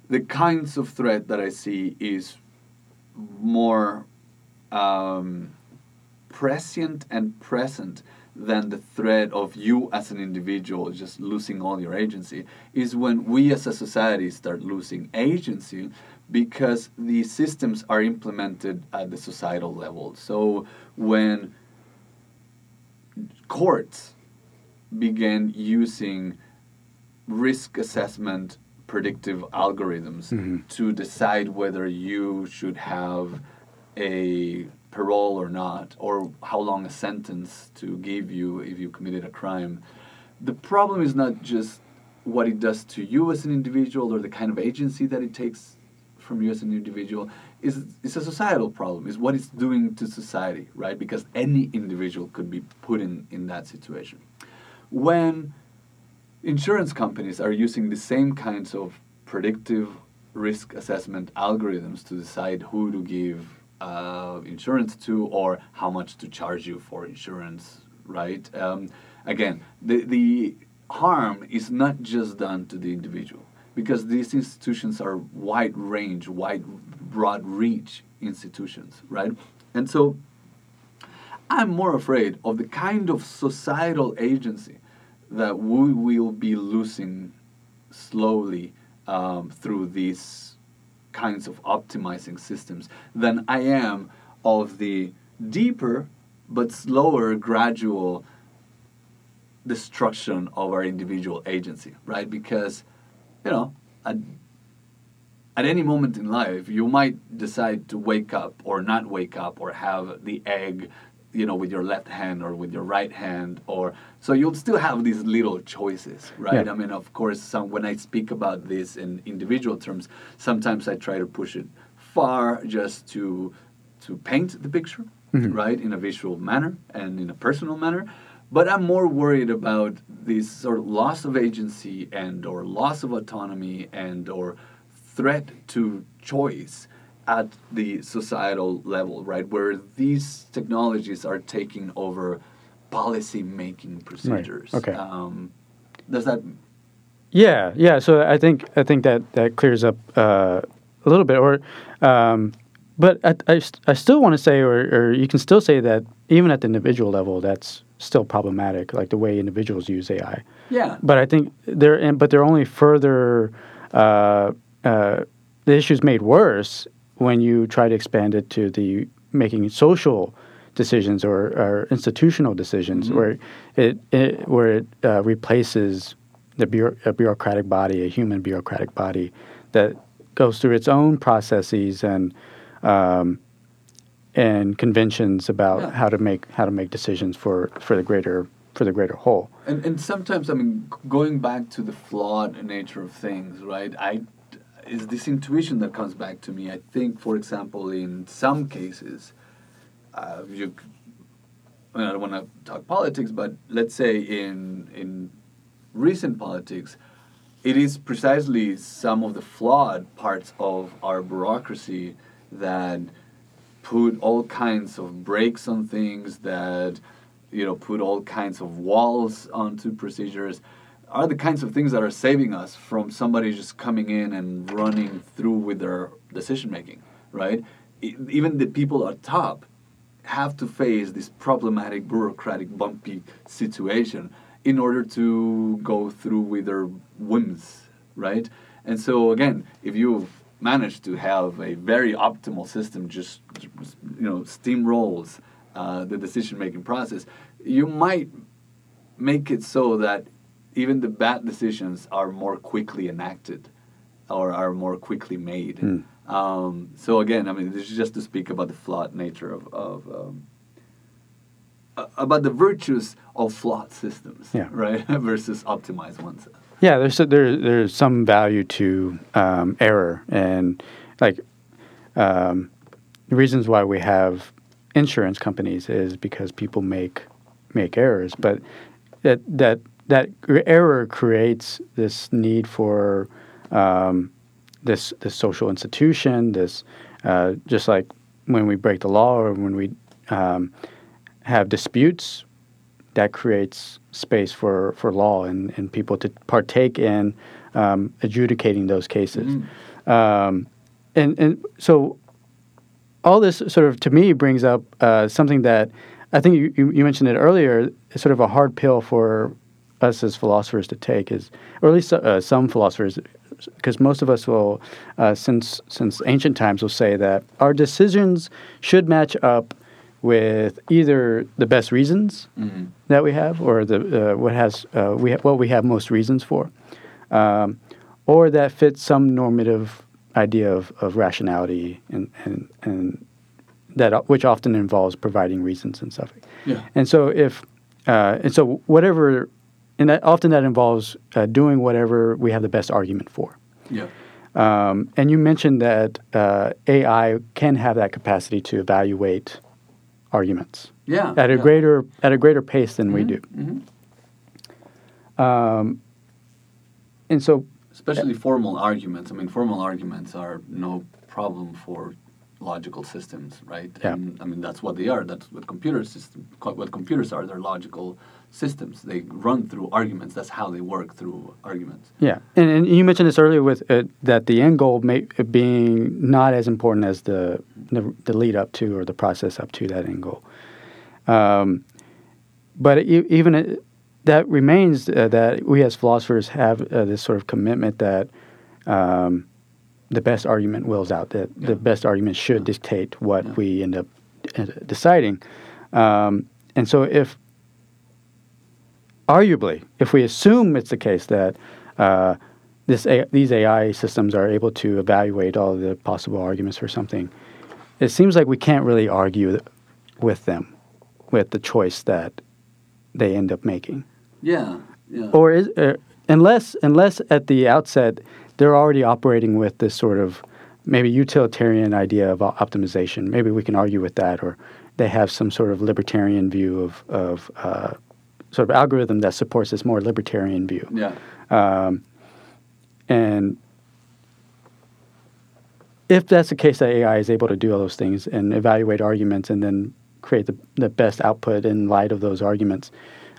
the kinds of threat that i see is more um, prescient and present than the threat of you as an individual just losing all your agency is when we as a society start losing agency because the systems are implemented at the societal level. So when courts began using risk assessment predictive algorithms mm-hmm. to decide whether you should have a parole or not, or how long a sentence to give you if you committed a crime. The problem is not just what it does to you as an individual or the kind of agency that it takes from you as an individual. Is it's a societal problem is what it's doing to society right? Because any individual could be put in in that situation. When insurance companies are using the same kinds of predictive risk assessment algorithms to decide who to give uh, insurance to or how much to charge you for insurance, right? Um, again, the, the harm is not just done to the individual because these institutions are wide range, wide, broad reach institutions, right? And so I'm more afraid of the kind of societal agency that we will be losing slowly um, through these kinds of optimizing systems than I am of the deeper but slower, gradual destruction of our individual agency, right? Because, you know, at, at any moment in life, you might decide to wake up or not wake up or have the egg, you know, with your left hand or with your right hand, or so you'll still have these little choices, right? Yeah. I mean, of course, some when I speak about this in individual terms, sometimes I try to push it far just to to paint the picture, mm-hmm. right, in a visual manner and in a personal manner. But I'm more worried about this sort of loss of agency and or loss of autonomy and or threat to choice at the societal level, right, where these technologies are taking over policy making procedures. Okay. Um, does that? Yeah, yeah. So I think I think that that clears up uh, a little bit, or um, but I, I, I still want to say, or, or you can still say that even at the individual level, that's still problematic, like the way individuals use AI. Yeah. But I think they're and but they're only further uh, uh, the issue's made worse when you try to expand it to the making social decisions or, or institutional decisions, where it, it where it uh, replaces the bureau, a bureaucratic body, a human bureaucratic body that goes through its own processes and um, and conventions about Yeah. how to make how to make decisions for, for the greater for the greater whole. And, and sometimes, I mean, going back to the flawed nature of things, right? I is this intuition that comes back to me. I think, for example, in some cases, uh, you. I, mean, I don't want to talk politics, but let's say in in recent politics, it is precisely some of the flawed parts of our bureaucracy that put all kinds of brakes on things that you know put all kinds of walls onto procedures are the kinds of things that are saving us from somebody just coming in and running through with their decision making right? Even the people at top have to face this problematic bureaucratic bumpy situation in order to go through with their whims right? And so again if you manage to have a very optimal system just you know steamrolls uh, the decision making process you might make it so that even the bad decisions are more quickly enacted or are more quickly made Hmm. um, so again i mean this is just to speak about the flawed nature of, of um, about the virtues of flawed systems Yeah. right versus optimized ones Yeah, there's there there's some value to um, error and like um, the reasons why we have insurance companies is because people make make errors, but that that that error creates this need for um, this this social institution, this uh, just like when we break the law or when we um, have disputes, that creates space for, for law and, and people to partake in um, adjudicating those cases. Um, and, and so all this sort of, to me, brings up uh, something that I think you, you you mentioned it earlier, is sort of a hard pill for us as philosophers to take is, or at least uh, some philosophers, because most of us will, uh, since since ancient times, will say that our decisions should match up with either the best reasons that we have, or the uh, what has uh, we ha- what we have most reasons for, um, or that fits some normative idea of, of rationality and and and that which often involves providing reasons and stuff. Yeah. And so if uh, and so whatever, and that, often that involves uh, doing whatever we have the best argument for. yeah Um, and you mentioned that uh, AI can have that capacity to evaluate arguments yeah at a yeah. greater at a greater pace than we do. Mhm. Um, and so, especially formal arguments. I mean, formal arguments are no problem for logical systems, right? Yeah. And I mean, that's what they are. That's what computer system, co- what computers are. They're logical systems. They run through arguments. That's how they work through arguments. yeah, and, and you mentioned this earlier with uh, that the end goal may being not as important as the, the the lead up to or the process up to that end goal. Um, but e- even it, that remains uh, that we as philosophers have uh, this sort of commitment that um, the best argument wills out. That Yeah. the best argument should Yeah. dictate what Yeah. we end up uh, deciding. Um, and so, if arguably, if we assume it's the case that uh, this A- these AI systems are able to evaluate all the possible arguments for something, it seems like we can't really argue with them, with the choice that they end up making. Yeah. Yeah. Or is, uh, unless unless at the outset they're already operating with this sort of maybe utilitarian idea of optimization. Maybe we can argue with that, or they have some sort of libertarian view of of uh, sort of algorithm that supports this more libertarian view. Yeah. Um, and if that's the case that AI is able to do all those things and evaluate arguments and then create the, the best output in light of those arguments,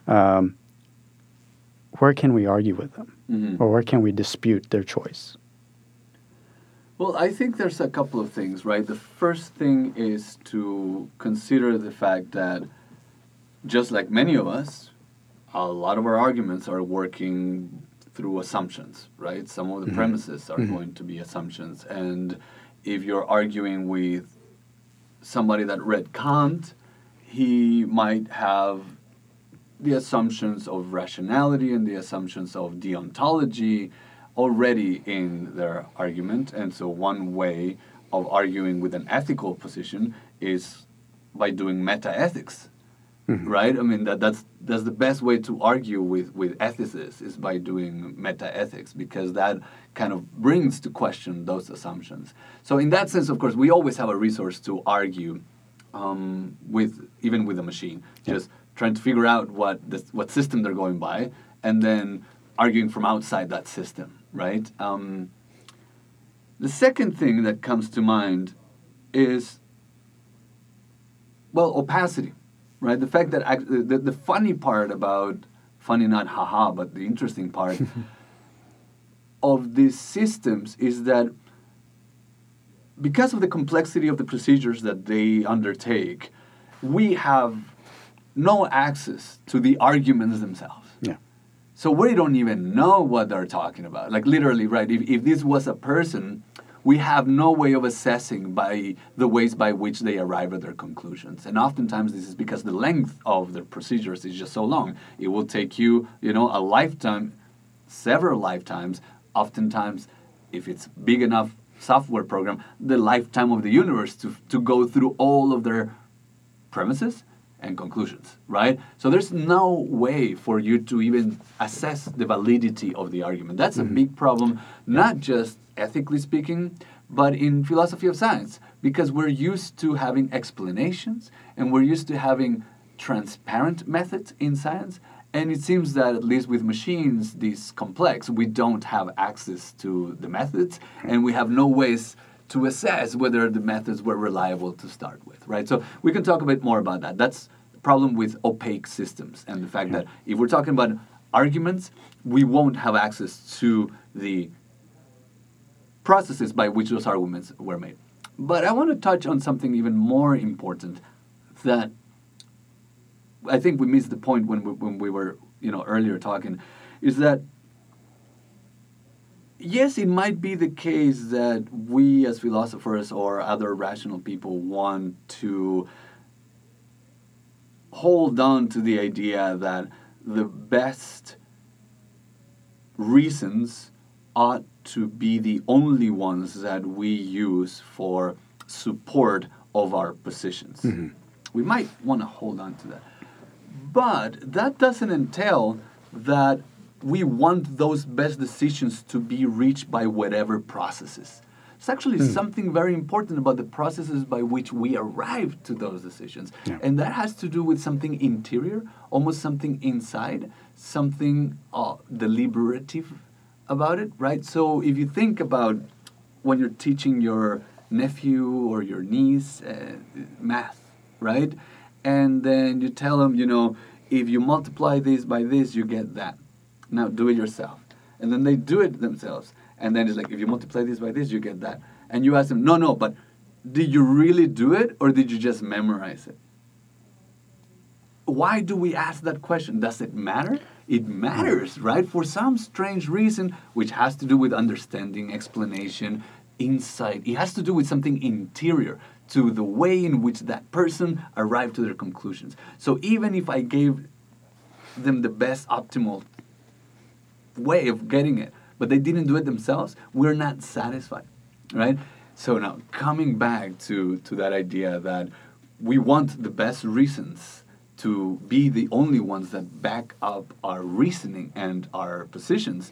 um, where can we argue with them? Mhm. Or where can we dispute their choice? Well, I think there's a couple of things, right? The first thing is to consider the fact that just like many of us, a lot of our arguments are working through assumptions, right? Some of the mm-hmm. premises are mm-hmm. going to be assumptions. And if you're arguing with somebody that read Kant, he might have the assumptions of rationality and the assumptions of deontology already in their argument. And so, one way of arguing with an ethical position is by doing meta ethics, right? I mean, that, that's, that's the best way to argue with, with ethicists is by doing meta ethics because that kind of brings to question those assumptions. So, in that sense, of course, we always have a resource to argue um, with even with a machine, just trying to figure out what this, what system they're going by, and then arguing from outside that system, right? Um, the second thing that comes to mind is well opacity, right? The fact that act- the, the funny part about funny not haha, but the interesting part of these systems is that because of the complexity of the procedures that they undertake, we have no access to the arguments themselves. Yeah. So we don't even know what they're talking about. Like literally, right? If, if this was a person, we have no way of assessing by the ways by which they arrive at their conclusions. And oftentimes this is because the length of the procedures is just so long. It will take you, you know, a lifetime, several lifetimes, oftentimes if it's big enough software program, the lifetime of the universe to, to go through all of their premises and conclusions, right? So there's no way for you to even assess the validity of the argument. That's a mm-hmm. big problem, not just ethically speaking, but in philosophy of science, because we're used to having explanations and we're used to having transparent methods in science. And it seems that at least with machines, these complex, we don't have access to the methods and we have no ways to assess whether the methods were reliable to start with, right? So we can talk a bit more about that. That's the problem with opaque systems and the fact that if we're talking about arguments, we won't have access to the processes by which those arguments were made. But I want to touch on something even more important that I think we missed the point when we, when we were, you know, earlier talking, is that yes, it might be the case that we as philosophers or other rational people want to hold on to the idea that the best reasons ought to be the only ones that we use for support of our positions. We might want to hold on to that. But that doesn't entail that we want those best decisions to be reached by whatever processes. It's actually something very important about the processes by which we arrive to those decisions. Yeah. And that has to do with something interior, almost something inside, something uh, deliberative about it, right? So if you think about when you're teaching your nephew or your niece uh, math, right? And then you tell them, you know, if you multiply this by this, you get that. Now do it yourself. And then they do it themselves. And then it's like, if you multiply this by this, you get that. And you ask them, no, no, but did you really do it or did you just memorize it? Why do we ask that question? Does it matter? It matters, right? For some strange reason, which has to do with understanding, explanation, insight. It has to do with something interior to the way in which that person arrived to their conclusions. So even if I gave them the best optimal way of getting it, but they didn't do it themselves, we're not satisfied, right? So now coming back to, to that idea that we want the best reasons to be the only ones that back up our reasoning and our positions,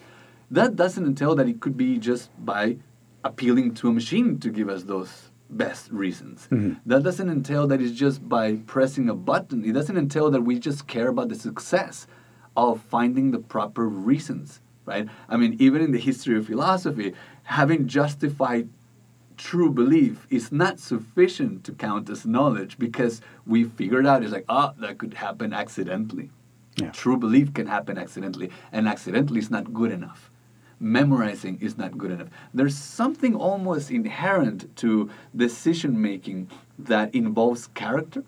that doesn't entail that it could be just by appealing to a machine to give us those best reasons. Mm-hmm. That doesn't entail that it's just by pressing a button. It doesn't entail that we just care about the success of finding the proper reasons, right? I mean, even in the history of philosophy, having justified true belief is not sufficient to count as knowledge because we figured out it's like, ah, that could happen accidentally. Yeah. True belief can happen accidentally, and accidentally is not good enough. Memorizing is not good enough. There's something almost inherent to decision making that involves character,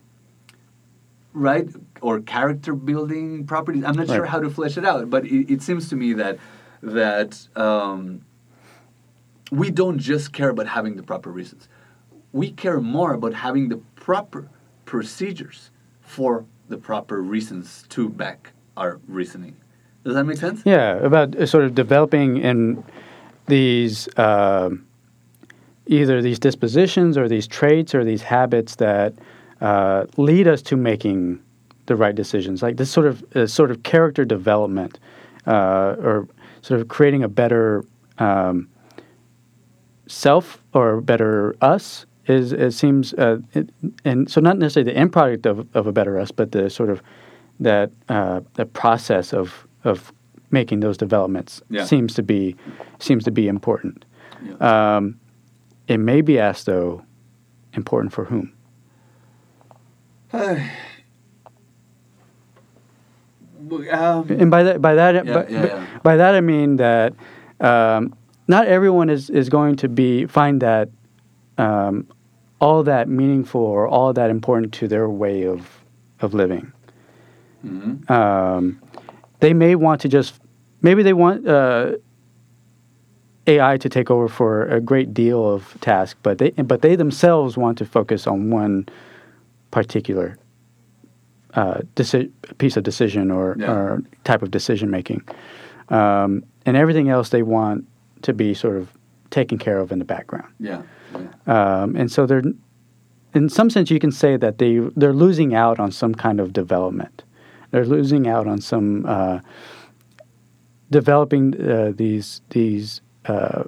right? Or character building properties. I'm not sure how to flesh it out, but it, it seems to me that that um, we don't just care about having the proper reasons. We care more about having the proper procedures for the proper reasons to back our reasoning. Does that make sense? Yeah, about uh, sort of developing in these um either these dispositions or these traits or these habits that uh, lead us to making the right decisions. Like this sort of uh, sort of character development, uh, or sort of creating a better um, self or better us. Is it seems uh, it, and so not necessarily the end product of, of a better us, but the sort of that uh, the process of of making those developments Yeah. seems to be seems to be important. Yeah. Um, it may be asked though, important for whom? um, And by that by that Yeah, by, by that I mean that um, not everyone is, is going to be find that um, all that meaningful or all that important to their way of of living. mhm. um, they may want to just maybe they want uh, AI to take over for a great deal of task, but they but they themselves want to focus on one particular uh, deci- piece of decision or, Yeah. or type of decision making, um, and everything else they want to be sort of taken care of in the background. Yeah. yeah. Um, and so they're, in some sense, you can say that they they're losing out on some kind of development. They're losing out on some uh, developing uh, these these uh,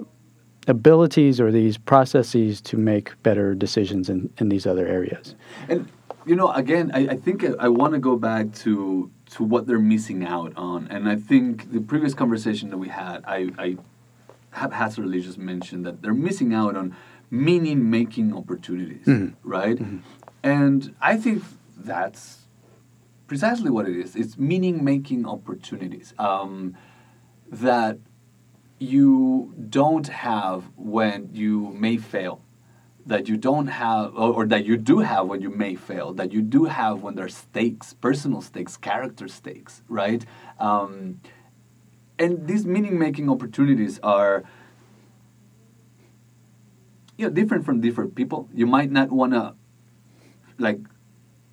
abilities or these processes to make better decisions in, in these other areas. And you know, again, I, I think I, I want to go back to to what they're missing out on. And I think the previous conversation that we had, I, I haphazardly just mentioned that they're missing out on meaning making opportunities, right? And I think that's precisely what it is. It's meaning making opportunities um, that you don't have when you may fail that you don't have or, or that you do have when you may fail that you do have when there's stakes personal stakes character stakes right um, and these meaning making opportunities are you know different from different people. You might not want to like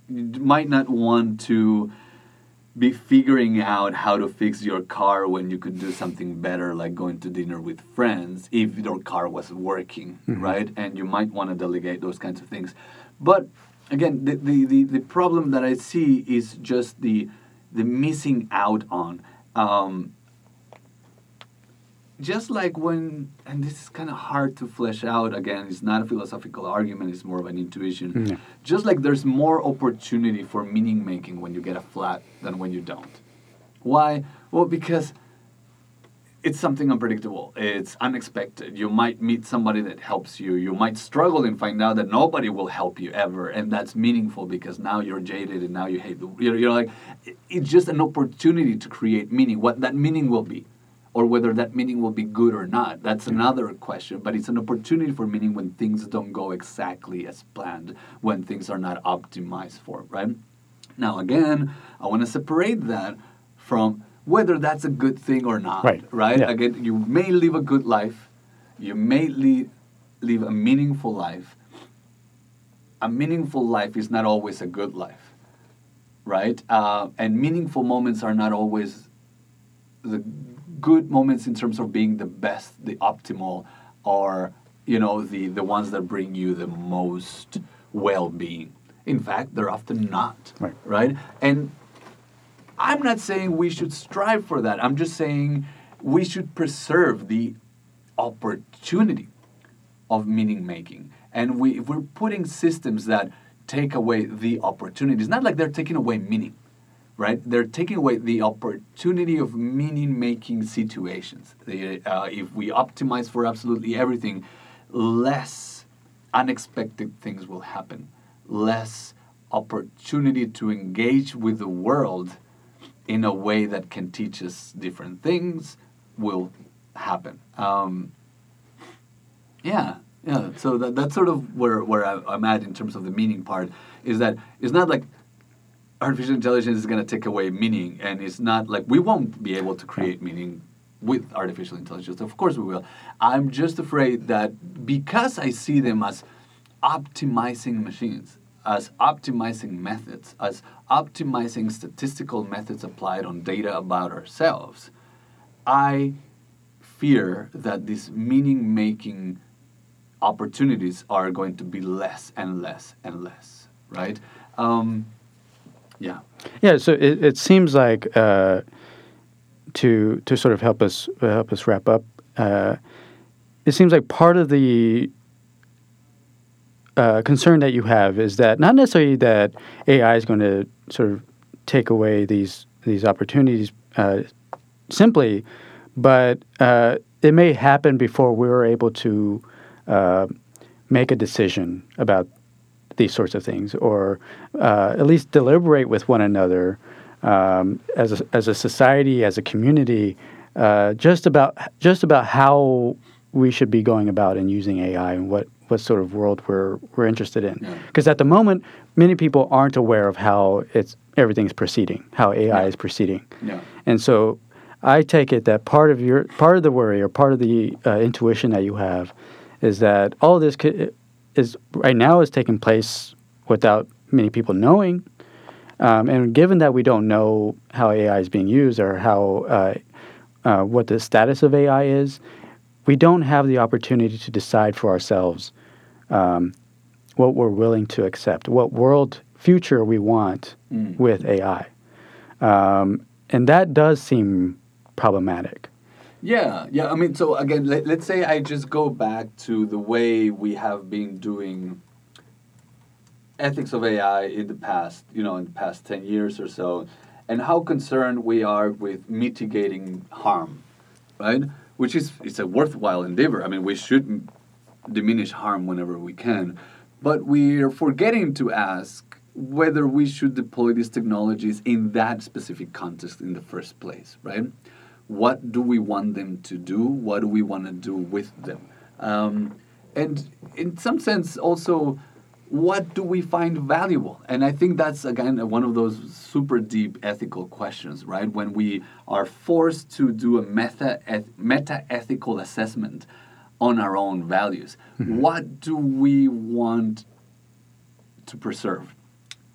you might not want to be figuring out how to fix your car when you could do something better like going to dinner with friends if your car was working right? And you might want to delegate those kinds of things. But again the, the, the, the problem that i see is just the the missing out on. Um, just like when and this is kind of hard to flesh out again it's not a philosophical argument it's more of an intuition. Yeah. just like there's more opportunity for meaning making when you get a flat than when you don't. Why? Well because it's something unpredictable. It's unexpected. You might meet somebody that helps you. You might struggle and find out that nobody will help you ever and that's meaningful because now you're jaded and now you hate the you're, you're like it's just an opportunity to create meaning. What that meaning will be or whether that meaning will be good or not. That's another question but it's an opportunity for meaning when things don't go exactly as planned when things are not optimized for right? Now again i want to separate that from whether that's a good thing or not Right. right? Yeah. again you may live a good life you may lead, live a meaningful life. A meaningful life is not always a good life right? Uh, and meaningful moments are not always the good moments in terms of being the best, the optimal, are you know the the ones that bring you the most well-being. In fact, they're often not. Right. Right. And I'm not saying we should strive for that. I'm just saying we should preserve the opportunity of meaning making And we, if we're putting systems that take away the opportunities, not like they're taking away meaning, right? They're taking away the opportunity of meaning-making situations. They, uh, if we optimize for absolutely everything, less unexpected things will happen, less opportunity to engage with the world in a way that can teach us different things will happen. Um, yeah, yeah. So that, that's sort of where, where I'm at in terms of the meaning part. Is that it's not like artificial intelligence is going to take away meaning, and it's not like we won't be able to create meaning with artificial intelligence. Of course we will. I'm just afraid that because I see them as optimizing machines, as optimizing methods, as optimizing statistical methods applied on data about ourselves, I fear that these meaning making opportunities are going to be less and less and less, right? Um, yeah. Yeah, so it, it seems like uh, to to sort of help us uh, help us wrap up. Uh, it seems like part of the uh, concern that you have is that not necessarily that AI is going to sort of take away these these opportunities uh, simply, but uh, it may happen before we're able to make a decision about these sorts of things, or uh, at least deliberate with one another um, as a, as a society, as a community, uh, just about just about how we should be going about and using AI and what what sort of world we're we're interested in. Because Yeah. at the moment, many people aren't aware of how it's everything's proceeding, how AI Yeah. is proceeding, Yeah. and so I take it that part of your part of the worry or part of the uh, intuition that you have is that all this could, is right now is taking place without many people knowing. Um, and given that we don't know how AI is being used or how uh, uh, what the status of AI is, we don't have the opportunity to decide for ourselves um, what we're willing to accept, what world future we want Mm. with AI, um, and that does seem problematic. Yeah, yeah. I mean, so again, let, let's say I just go back to the way we have been doing ethics of AI in the past, you know, in the past 10 years or so, and how concerned we are with mitigating harm, right? Which is it's a worthwhile endeavor. I mean, we should diminish harm whenever we can, but we are forgetting to ask whether we should deploy these technologies in that specific context in the first place, right? What do we want them to do? What do we want to do with them? Um, and in some sense, also, what do we find valuable? And I think that's again one of those super deep ethical questions, right? When we are forced to do a meta meta ethical assessment on our own values, what do we want to preserve?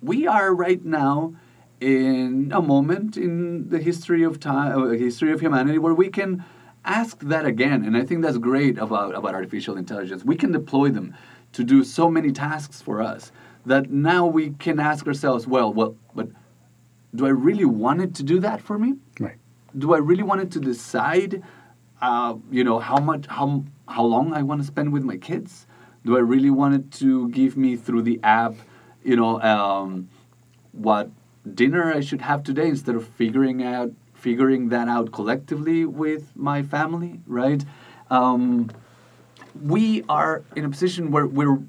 We are right now in a moment in the history of time, uh, history of humanity, where we can ask that again. And I think that's great about, about artificial intelligence. We can deploy them to do so many tasks for us that now we can ask ourselves, well, well, but do I really want it to do that for me? Right. do I really want it to decide, uh, you know, how much, how how long I want to spend with my kids? Do I really want it to give me through the app, you know, um, what dinner I should have today instead of figuring out figuring that out collectively with my family, right? Um, we are in a position where we're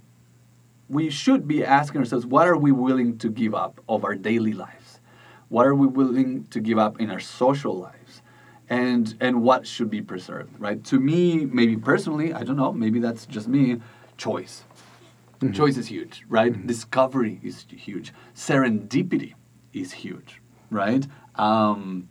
we should be asking ourselves what are we willing to give up of our daily lives? What are we willing to give up in our social lives? And and what should be preserved right? To me maybe personally i don't know maybe that's just me choice. Choice is huge right? Discovery is huge. Serendipity is huge right? Um,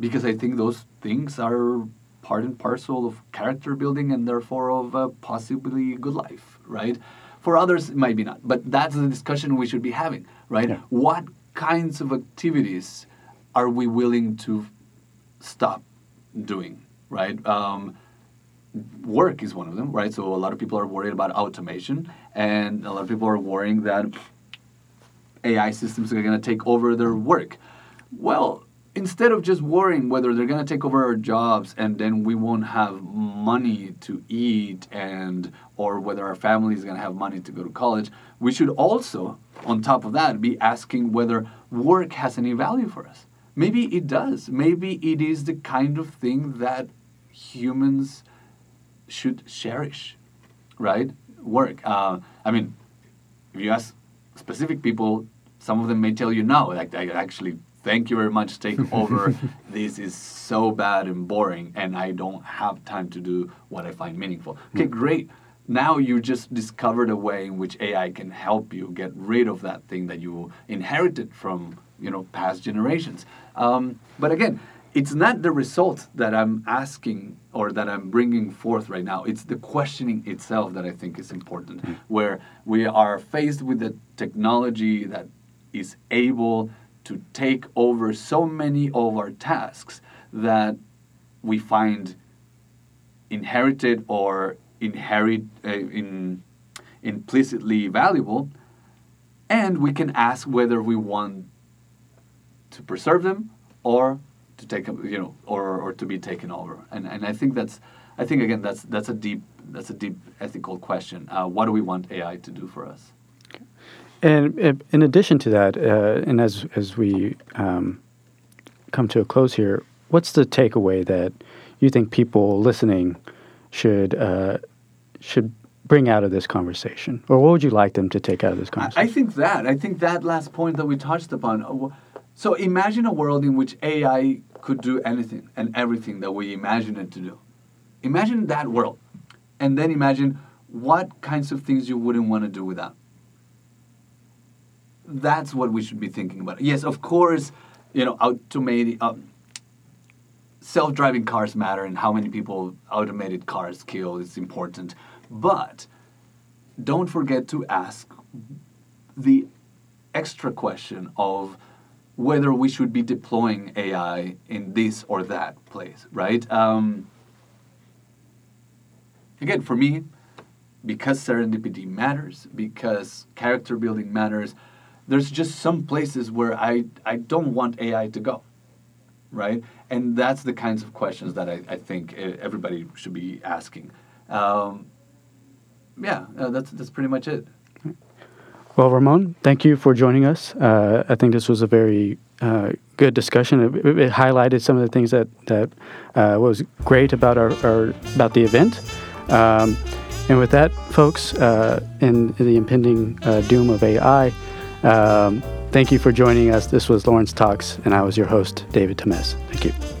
because i think those things are part and parcel of character building and therefore of a possibly good life right? For others it might be not but that's the discussion we should be having right? Yeah. what kinds of activities are we willing to stop doing right? Um, work is one of them right? So a lot of people are worried about automation and a lot of people are worrying that ai systems are going to take over their work. Well instead of just worrying whether they're going to take over our jobs and then we won't have money to eat and or whether our family is going to have money to go to college we should also on top of that be asking whether work has any value for us. Maybe it does. Maybe it is the kind of thing that humans should cherish right? Work uh, i mean if you ask specific people some of them may tell you no like i actually thank you very much take over. This is so bad and boring and i don't have time to do what i find meaningful. Okay mm. great. Now you just discovered a way in which ai can help you get rid of that thing that you inherited from you know past generations. Um, but again it's not the result that i'm asking or that i'm bringing forth right now it's the questioning itself that i think is important mm. where we are faced with a technology that is able to take over so many of our tasks that we find inherited or inherit uh, in implicitly valuable and we can ask whether we want to preserve them or to take you know or, or to be taken over and and I think that's I think again that's that's a deep that's a deep ethical question uh, what do we want AI to do for us and in addition to that, uh, and as as we um, come to a close here, what's the takeaway that you think people listening should uh, should bring out of this conversation, or what would you like them to take out of this conversation? I think that I think that last point that we touched upon. Uh, so imagine a world in which AI could do anything and everything that we imagine it to do. Imagine that world, and then imagine what kinds of things you wouldn't want to do without that's what we should be thinking about. Yes, of course, you know, automated, uh, self-driving cars matter, and how many people automated cars kill is important. But don't forget to ask the extra question of whether we should be deploying AI in this or that place, right? Um, again, for me, because serendipity matters, because character building matters, there's just some places where I, I don't want AI to go, right? And that's the kinds of questions that I, I think everybody should be asking. Um, yeah, uh, that's, that's pretty much it. Well, Ramon, thank you for joining us. Uh, I think this was a very uh, good discussion. It, it, highlighted some of the things that that uh, was great about our, our about the event. Um, and with that, folks, uh, in, the impending uh, doom of AI, um, thank you for joining us. This was Lawrence Talks, and I was your host, David Temes. Thank you.